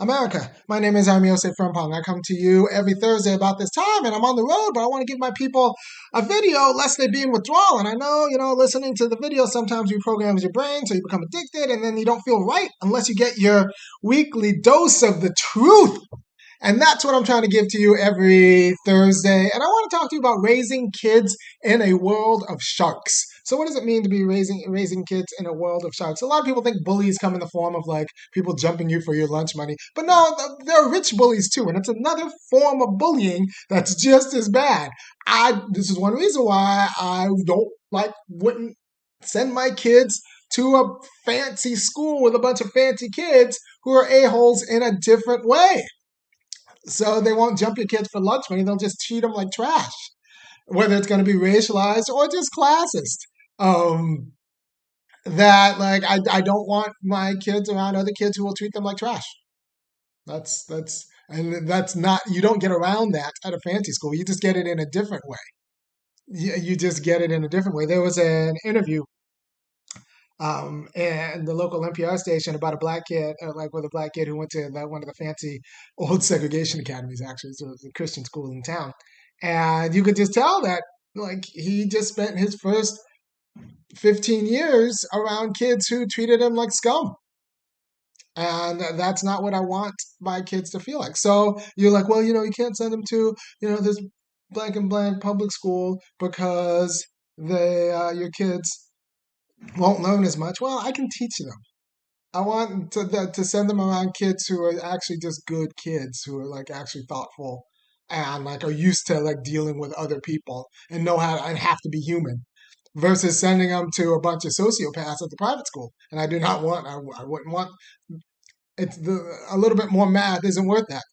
America. My name is Armiose Frimpong. I come to you every Thursday about this time, and I'm on the road, but I want to give my people a video lest they be in withdrawal. And I know, you know, listening to the video sometimes reprograms your brain, so you become addicted, and then you don't feel right unless you get your weekly dose of the truth. And that's what I'm trying to give to you every Thursday. And I want to talk to you about raising kids in a world of sharks. So what does it mean to be raising raising kids in a world of sharks? A lot of people think bullies come in the form of like people jumping you for your lunch money. But no, there are rich bullies too, and it's another form of bullying that's just as bad. I this is one reason why I don't like wouldn't send my kids to a fancy school with a bunch of fancy kids who are a-holes in a different way. So they won't jump your kids for lunch money. They'll just treat them like trash, whether it's going to be racialized or just classist. Um, that like I, I don't want my kids around other kids who will treat them like trash. That's that's and that's not you don't get around that at a fancy school. You just get it in a different way. You, you just get it in a different way. There was an interview um, and the local NPR station about a black kid, uh, like with a black kid who went to that one of the fancy old segregation academies, actually, so it was a Christian school in town, and you could just tell that like he just spent his first 15 years around kids who treated him like scum. And that's not what I want my kids to feel like. So you're like, well, you know, you can't send them to, you know, this blank and blank public school because they, uh, your kids won't learn as much. Well, I can teach them. I want to to send them around kids who are actually just good kids who are like actually thoughtful and like are used to like dealing with other people and know how to, and have to be human versus sending them to a bunch of sociopaths at the private school. And I do not want I, I wouldn't want it's the a little bit more math isn't worth that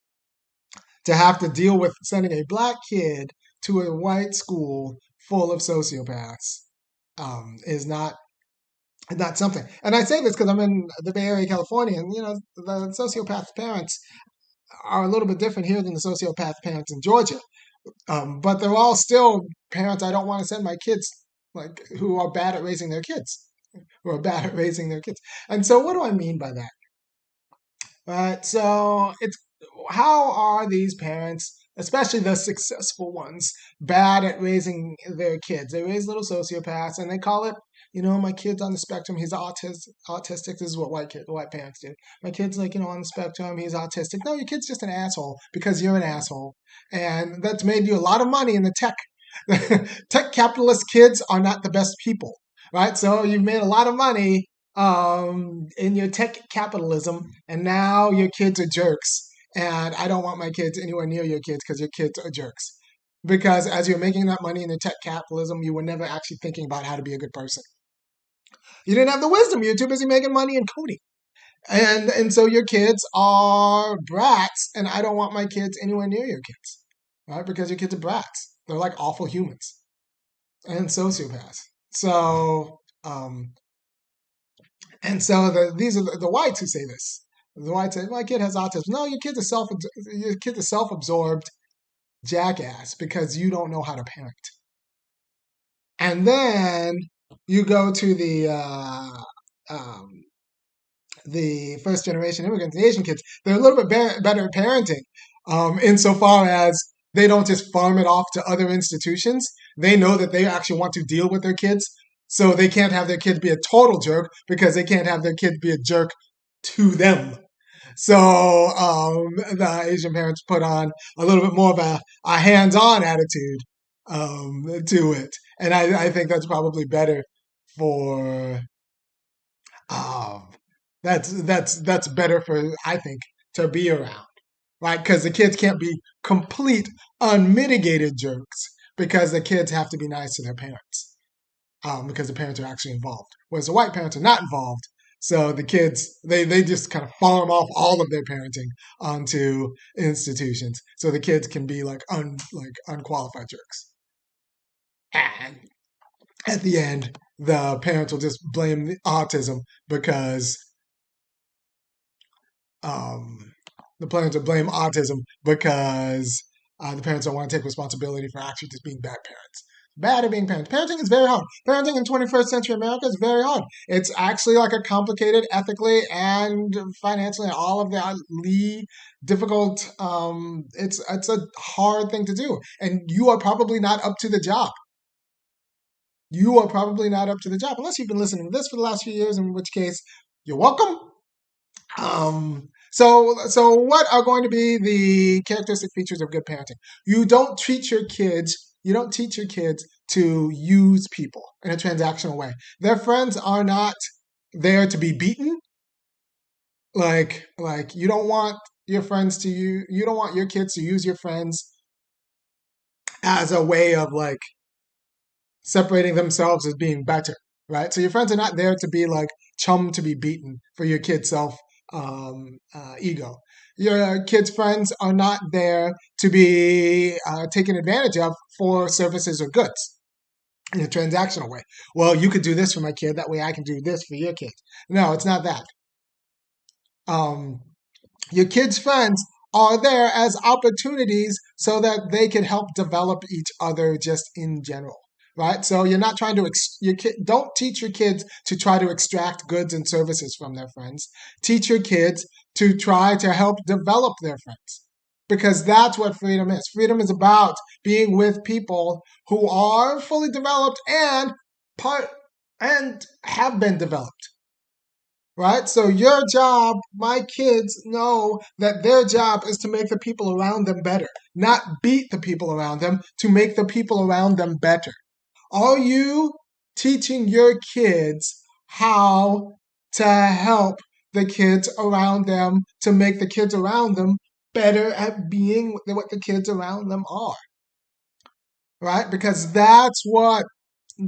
to have to deal with sending a black kid to a white school full of sociopaths um, is not that's something. And I say this because I'm in the Bay Area, California, and you know the sociopath parents are a little bit different here than the sociopath parents in Georgia. Um, but they're all still parents I don't want to send my kids like who are bad at raising their kids, who are bad at raising their kids. And so, what do I mean by that? Right. So it's how are these parents, especially the successful ones, bad at raising their kids? They raise little sociopaths, and they call it you know, my kid's on the spectrum. He's autistic. Autistic. This is what white kid, white parents do. My kid's like, you know, on the spectrum. He's autistic. No, your kid's just an asshole because you're an asshole, and that's made you a lot of money in the tech. tech capitalist kids are not the best people, right? So you've made a lot of money um, in your tech capitalism, and now your kids are jerks. And I don't want my kids anywhere near your kids because your kids are jerks. Because as you're making that money in the tech capitalism, you were never actually thinking about how to be a good person. You didn't have the wisdom. You're too busy making money and coding. And and so your kids are brats, and I don't want my kids anywhere near your kids, right? Because your kids are brats. They're like awful humans and sociopaths. So, um, and so the, these are the, the whites who say this. The whites say, "My kid has autism." No, your kid's a self your kid's a self absorbed jackass because you don't know how to parent. And then you go to the uh, um, the first generation immigrants, the Asian kids, they're a little bit be- better at parenting um, insofar as they don't just farm it off to other institutions. They know that they actually want to deal with their kids. So they can't have their kids be a total jerk because they can't have their kids be a jerk to them. So um, the Asian parents put on a little bit more of a, a hands-on attitude um, to it, and I, I think that's probably better for um that's that's that's better for I think to be around, right? Because the kids can't be complete unmitigated jerks because the kids have to be nice to their parents um, because the parents are actually involved, whereas the white parents are not involved. So the kids they they just kind of farm off all of their parenting onto institutions, so the kids can be like un like unqualified jerks. And at the end, the parents will just blame the autism because um, the parents will blame autism because uh, the parents don't want to take responsibility for actually just being bad parents. bad at being parents. Parenting is very hard. Parenting in 21st century America is very hard. It's actually like a complicated, ethically and financially, all of the difficult. Um, it's it's a hard thing to do, and you are probably not up to the job. You are probably not up to the job unless you've been listening to this for the last few years. In which case, you're welcome. Um, so, so what are going to be the characteristic features of good parenting? You don't treat your kids, you don't teach your kids to use people in a transactional way. Their friends are not there to be beaten. Like, like you don't want your friends to you, you don't want your kids to use your friends as a way of like separating themselves as being better, right? So your friends are not there to be like chum to be beaten for your kid's self um, uh, ego. Your kids' friends are not there to be uh, taken advantage of for services or goods in a transactional way. Well, you could do this for my kid, that way I can do this for your kid. No, it's not that. Um, your kids' friends are there as opportunities so that they can help develop each other just in general right? So you're not trying to ex- your kid don't teach your kids to try to extract goods and services from their friends. Teach your kids to try to help develop their friends. Because that's what freedom is. Freedom is about being with people who are fully developed and part and have been developed. Right? So your job, my kids know that their job is to make the people around them better, not beat the people around them, to make the people around them better. Are you teaching your kids how to help the kids around them to make the kids around them better at being what the kids around them are? Right? Because that's what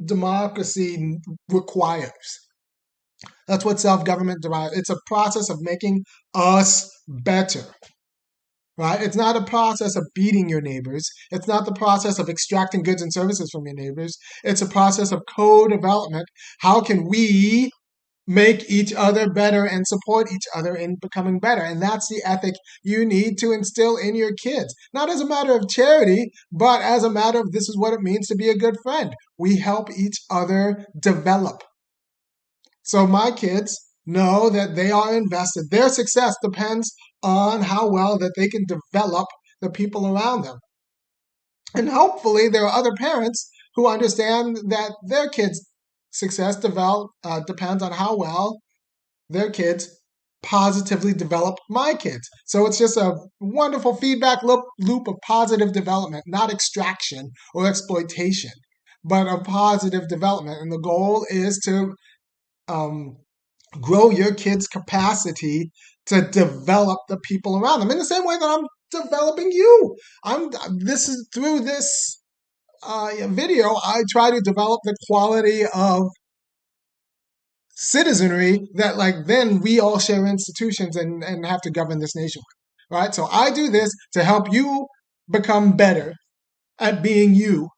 democracy requires. That's what self government derives. It's a process of making us better right? It's not a process of beating your neighbors. It's not the process of extracting goods and services from your neighbors. It's a process of co development. How can we make each other better and support each other in becoming better? And that's the ethic you need to instill in your kids. Not as a matter of charity, but as a matter of this is what it means to be a good friend. We help each other develop. So, my kids know that they are invested. Their success depends on how well that they can develop the people around them. And hopefully, there are other parents who understand that their kids' success develop, uh, depends on how well their kids positively develop my kids. So it's just a wonderful feedback loop, loop of positive development, not extraction or exploitation, but a positive development. And the goal is to um, grow your kids' capacity to develop the people around them in the same way that I'm developing you. I'm this is through this uh, video. I try to develop the quality of citizenry that like then we all share institutions and and have to govern this nation. Right. So I do this to help you become better at being you,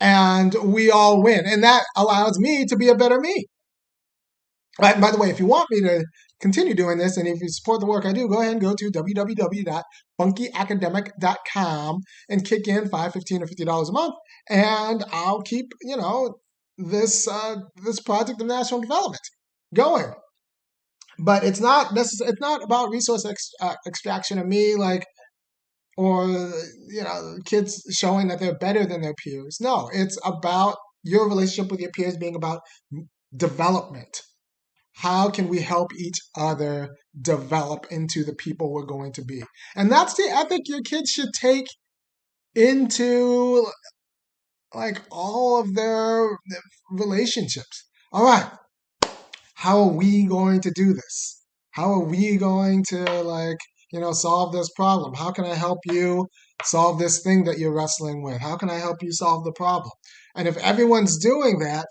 and we all win, and that allows me to be a better me. Right, by the way, if you want me to continue doing this, and if you support the work I do, go ahead and go to www.bunkyacademic.com and kick in five, fifteen, or fifty dollars a month, and I'll keep you know this uh, this project of national development going. But it's not necessary. It's not about resource ex- uh, extraction of me, like or you know kids showing that they're better than their peers. No, it's about your relationship with your peers being about development how can we help each other develop into the people we're going to be? And that's the ethic your kids should take into like all of their relationships. All right. How are we going to do this? How are we going to like, you know, solve this problem? How can I help you solve this thing that you're wrestling with? How can I help you solve the problem? And if everyone's doing that,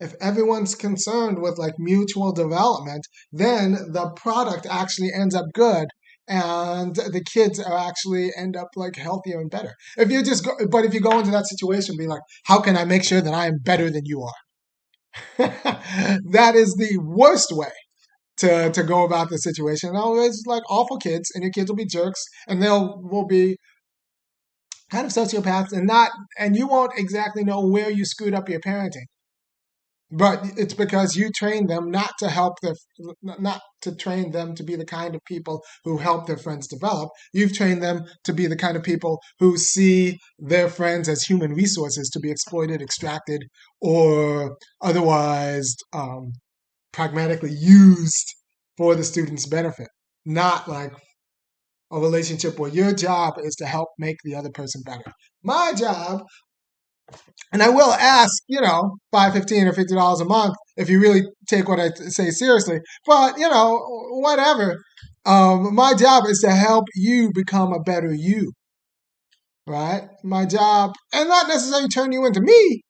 if everyone's concerned with like mutual development, then the product actually ends up good and the kids are actually end up like healthier and better. If you just go, but if you go into that situation being like, how can I make sure that I am better than you are? that is the worst way to, to go about the situation. And always like awful kids, and your kids will be jerks, and they'll will be kind of sociopaths and not and you won't exactly know where you screwed up your parenting but it's because you train them not to help their not to train them to be the kind of people who help their friends develop. You've trained them to be the kind of people who see their friends as human resources to be exploited extracted or otherwise um, pragmatically used for the student's benefit. Not like a relationship where your job is to help make the other person better. My job and I will ask, you know, five, fifteen, or fifty dollars a month if you really take what I say seriously. But you know, whatever. Um, my job is to help you become a better you, right? My job, and not necessarily turn you into me,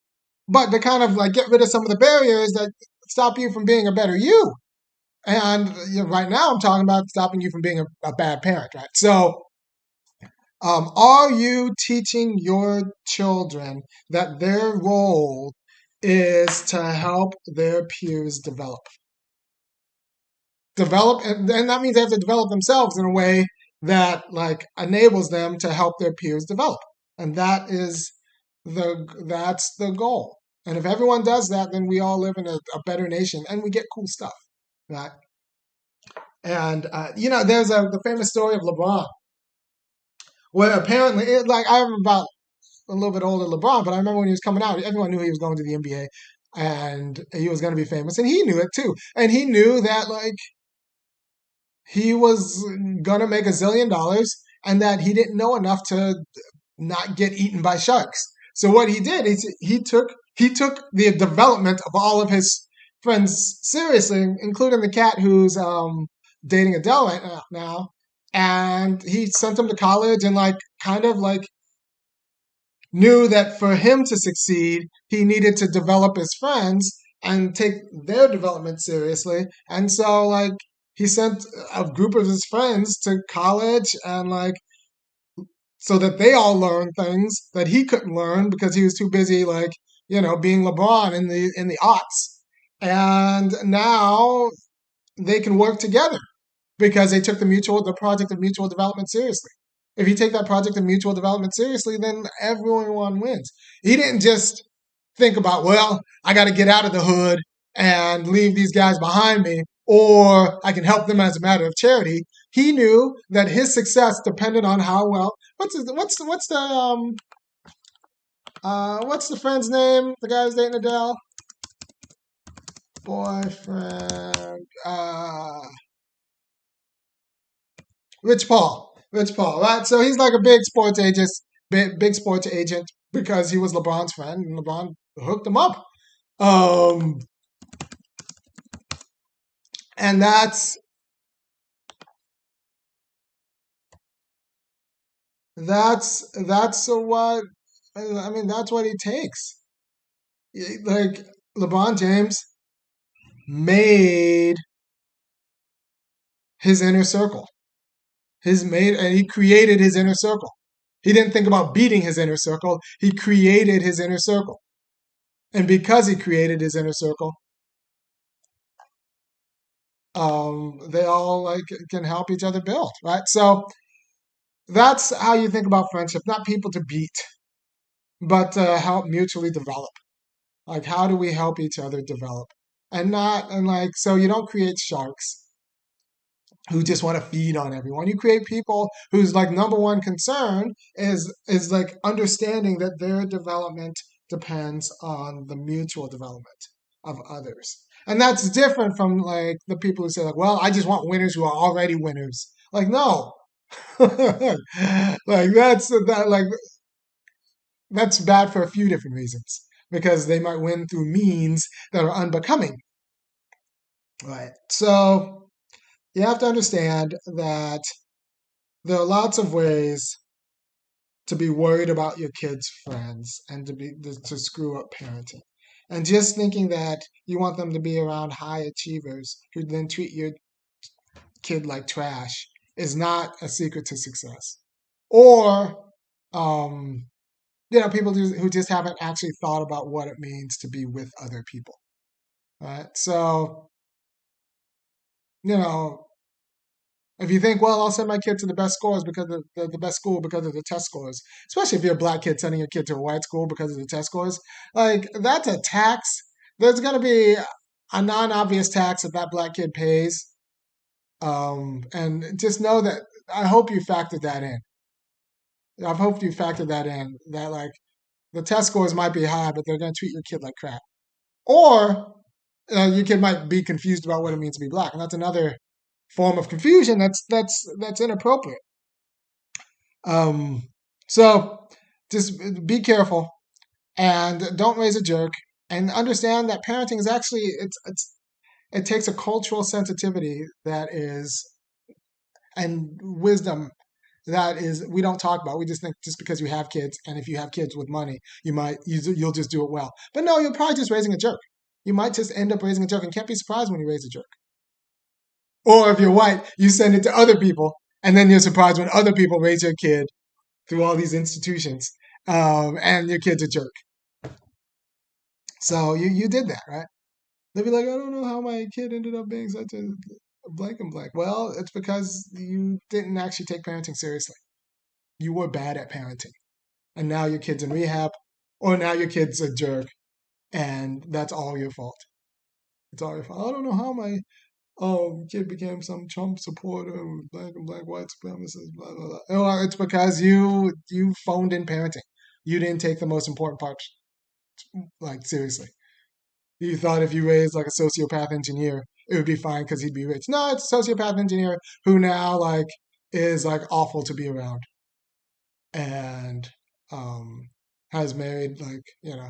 but to kind of like get rid of some of the barriers that stop you from being a better you. And you know, right now, I'm talking about stopping you from being a, a bad parent, right? So um, are you teaching your children that their role is to help their peers develop? Develop, and, and that means they have to develop themselves in a way that like enables them to help their peers develop, and that is the that's the goal. And if everyone does that, then we all live in a, a better nation, and we get cool stuff, right? And uh, you know, there's a the famous story of LeBron well, apparently, it, like I'm about a little bit older LeBron, but I remember when he was coming out, everyone knew he was going to the NBA and he was going to be famous, and he knew it too. And he knew that like he was gonna make a zillion dollars, and that he didn't know enough to not get eaten by sharks. So what he did is he took he took the development of all of his friends seriously, including the cat who's um, dating Adele right now, and he sent him to college and like kind of like knew that for him to succeed he needed to develop his friends and take their development seriously. And so like he sent a group of his friends to college and like so that they all learned things that he couldn't learn because he was too busy like you know being LeBron in the in the aughts. And now they can work together because they took the mutual the project of mutual development seriously. If you take that project of mutual development seriously, then everyone wins. He didn't just think about, well, I got to get out of the hood and leave these guys behind me, or I can help them as a matter of charity. He knew that his success depended on how well. What's what's the, what's the um uh what's the friend's name? The guy who's dating Adele. Boyfriend. Uh Rich Paul. Rich Paul, right? So he's like a big sports agent, big, big sports agent because he was LeBron's friend, and LeBron hooked him up. Um, and that's that's that's what I mean. That's what he takes. Like LeBron James made his inner circle his made and he created his inner circle. He didn't think about beating his inner circle. He created his inner circle. And because he created his inner circle, um, they all like can help each other build, right? So that's how you think about friendship, not people to beat, but to help mutually develop. Like how do we help each other develop? And not and like so you don't create sharks who just want to feed on everyone. You create people whose like number one concern is is like understanding that their development depends on the mutual development of others. And that's different from like the people who say like, well, I just want winners who are already winners. Like, no. like that's that like that's bad for a few different reasons because they might win through means that are unbecoming. Right. So you have to understand that there are lots of ways to be worried about your kids' friends and to be to screw up parenting. And just thinking that you want them to be around high achievers who then treat your kid like trash is not a secret to success. Or, um, you know, people who just haven't actually thought about what it means to be with other people. Right? So, you know, If you think, well, I'll send my kid to the best scores because of the, the best school because of the test scores, especially if you're a black kid sending your kid to a white school because of the test scores, like that's a tax. There's going to be a non-obvious tax that that black kid pays, um, and just know that I hope you factored that in. I've hoped you factored that in. That like the test scores might be high, but they're going to treat your kid like crap, or uh, your kid might be confused about what it means to be black, and that's another form of confusion that's that's that's inappropriate. Um, so just be careful and don't raise a jerk and understand that parenting is actually it's it's it takes a cultural sensitivity that is and wisdom that is we don't talk about. We just think just because you have kids and if you have kids with money you might you, you'll just do it well. But no you're probably just raising a jerk you might just end up raising a jerk and can't be surprised when you raise a jerk or if you're white, you send it to other people, and then you're surprised when other people raise your kid through all these institutions, um, and your kid's a jerk. So you you did that, right? They'll be like, I don't know how my kid ended up being such a blank and blank. Well, it's because you didn't actually take parenting seriously. You were bad at parenting, and now your kid's in rehab, or now your kid's a jerk, and that's all your fault. It's all your fault. I don't know how my oh, kid became some Trump supporter, black and black white supremacist, blah blah blah. No, it's because you you phoned in parenting. You didn't take the most important part, like seriously. You thought if you raised like a sociopath engineer, it would be fine because he'd be rich. No, it's a sociopath engineer who now like is like awful to be around, and um has married like you know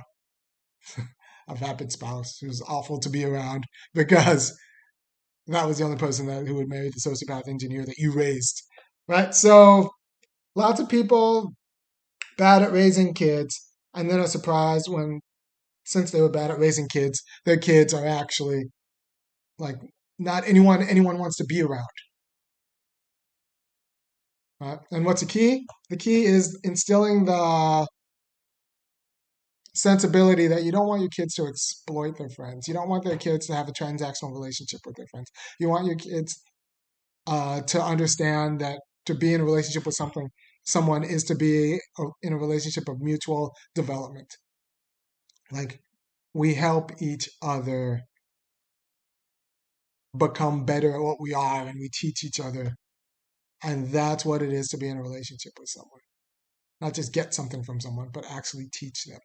a vapid spouse who's awful to be around because that was the only person that who would marry the sociopath engineer that you raised, right? So lots of people bad at raising kids, and then are surprised when, since they were bad at raising kids, their kids are actually like not anyone anyone wants to be around. Right? And what's the key? The key is instilling the sensibility that you don't want your kids to exploit their friends. You don't want their kids to have a transactional relationship with their friends. You want your kids uh, to understand that to be in a relationship with something, someone is to be in a relationship of mutual development. Like we help each other become better at what we are, and we teach each other, and that's what it is to be in a relationship with someone. Not just get something from someone, but actually teach them.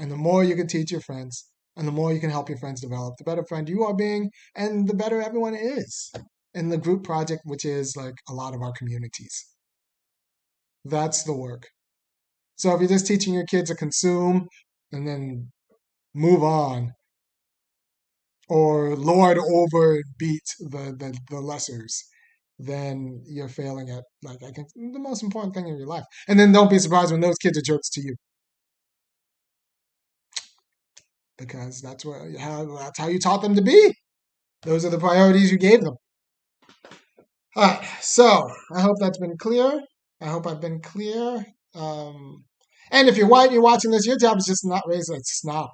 And the more you can teach your friends, and the more you can help your friends develop, the better friend you are being, and the better everyone is in the group project, which is like a lot of our communities. That's the work. So if you're just teaching your kids to consume and then move on, or lord over beat the, the, the lessers, then you're failing at like I think the most important thing in your life. And then don't be surprised when those kids are jerks to you. Because that's what how that's how you taught them to be. Those are the priorities you gave them. All right, so I hope that's been clear. I hope I've been clear. Um, and if you're white and you're watching this, your job is just not raise a snob.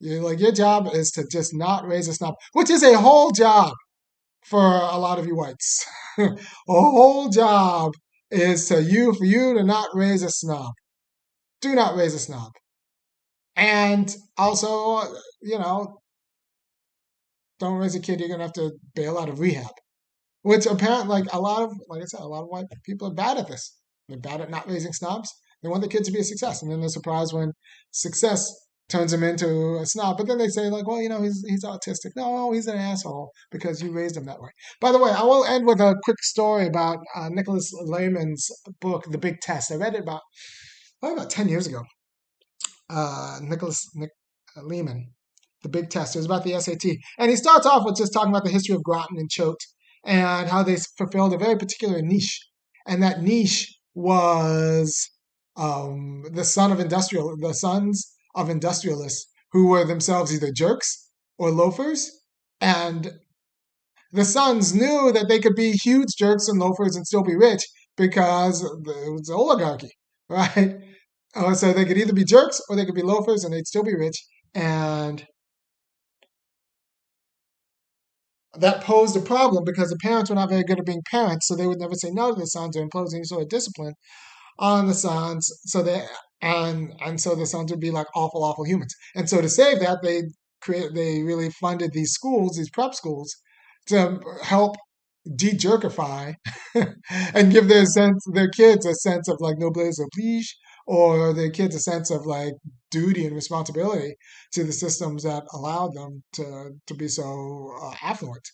You're like your job is to just not raise a snob, which is a whole job for a lot of you whites. a whole job is to you for you to not raise a snob. Do not raise a snob. And also, you know, don't raise a kid, you're to have to bail out of rehab. Which apparently, like a lot of, like I said, a lot of white people are bad at this. They're bad at not raising snobs. They want the kid to be a success. And then they're surprised when success turns him into a snob. But then they say, like, well, you know, he's, he's autistic. No, he's an asshole because you raised him that way. By the way, I will end with a quick story about uh, Nicholas Lemann's book, The Big Test. I read it about, about 10 years ago uh, Nicholas Nick, uh, Lemann, the big test. It was about the SAT. And he starts off with just talking about the history of Groton and Choate and how they fulfilled a very particular niche. And that niche was um, the son of industrial, the sons of industrialists who were themselves either jerks or loafers. And the sons knew that they could be huge jerks and loafers and still be rich because it was oligarchy, right? Uh, so they could either be jerks or they could be loafers and they'd still be rich. And that posed a problem because the parents were not very good at being parents, so they would never say no to the sons or impose any sort of discipline on the sons. So they and and so the sons would be like awful, awful humans. And so to save that, they create they really funded these schools, these prep schools, to help de-jerkify and give their sense their kids a sense of like noblesse oblige or their kids a sense of like duty and responsibility to the systems that allowed them to to be so uh, affluent.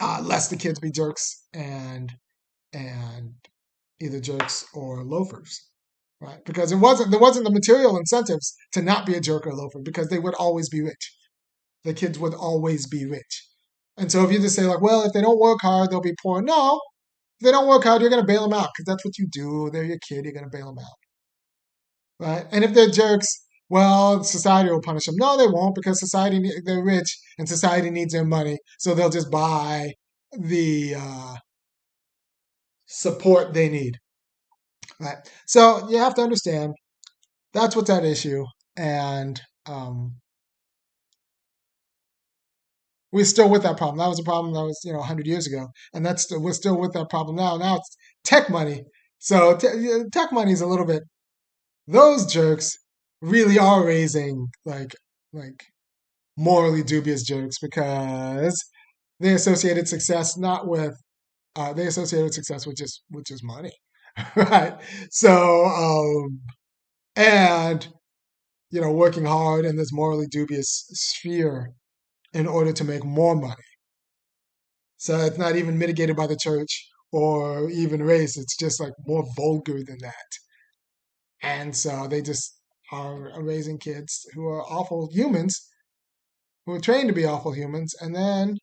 Uh, lest the kids be jerks and and either jerks or loafers right? Because it wasn't there wasn't the material incentives to not be a jerk or a loafer because they would always be rich. The kids would always be rich. And so if you just say like well if they don't work hard they'll be poor. No if they don't work hard you're going to bail them out because that's what you do. They're your kid you're going to bail them out. Right? And if they're jerks well society will punish them no they won't because society they're rich and society needs their money so they'll just buy the uh, support they need. Right. So you have to understand that's what's at issue, and um, we're still with that problem. That was a problem that was you know 100 years ago, and that's still, we're still with that problem now. Now it's tech money. So te- tech money is a little bit. Those jerks really are raising like like morally dubious jerks because they associated success not with uh, they associated success with just with just money. right? So, um, and you know, working hard in this morally dubious sphere in order to make more money. So it's not even mitigated by the church or even race. It's just like more vulgar than that. And so they just are raising kids who are awful humans, who are trained to be awful humans, and then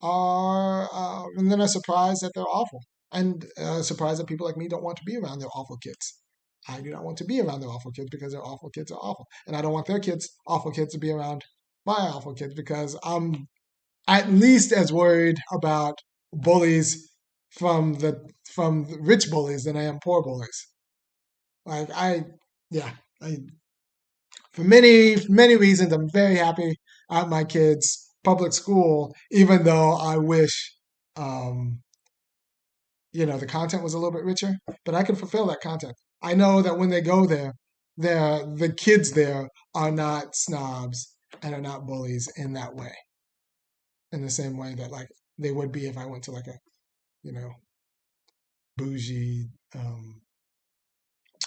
are uh, and then are surprised that they're awful and uh, surprised that people like me don't want to be around their awful kids. I do not want to be around their awful kids because their awful kids are awful, and I don't want their kids, awful kids, to be around my awful kids because I'm at least as worried about bullies from the from the rich bullies than I am poor bullies. Like I, yeah, I, for many many reasons, I'm very happy at my kids' public school, even though I wish um, you know the content was a little bit richer but i can fulfill that content i know that when they go there there the kids there are not snobs and are not bullies in that way. In the same way that like they would be if i went to like a you know bougie um,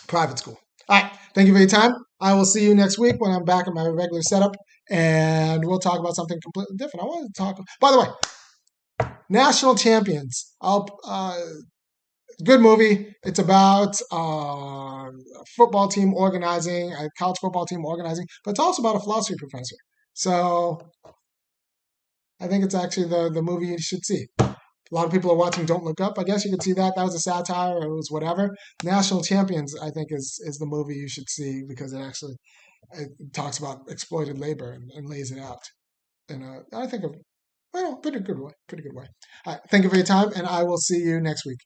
private school. All right. Thank you for your time. I will see you next week when i'm back in my regular setup and we'll talk about something completely different. I want to talk by the way National Champions. I'll, uh, good movie. It's about uh, a football team organizing, a college football team organizing, but it's also about a philosophy professor. So I think it's actually the, the movie you should see. A lot of people are watching Don't Look Up. I guess you could see that. That was a satire it was whatever. National Champions, I think, is, is the movie you should see because it actually it talks about exploited labor and, and lays it out. And I think well, pretty good way. Pretty good way. All right, thank you for your time, and I will see you next week.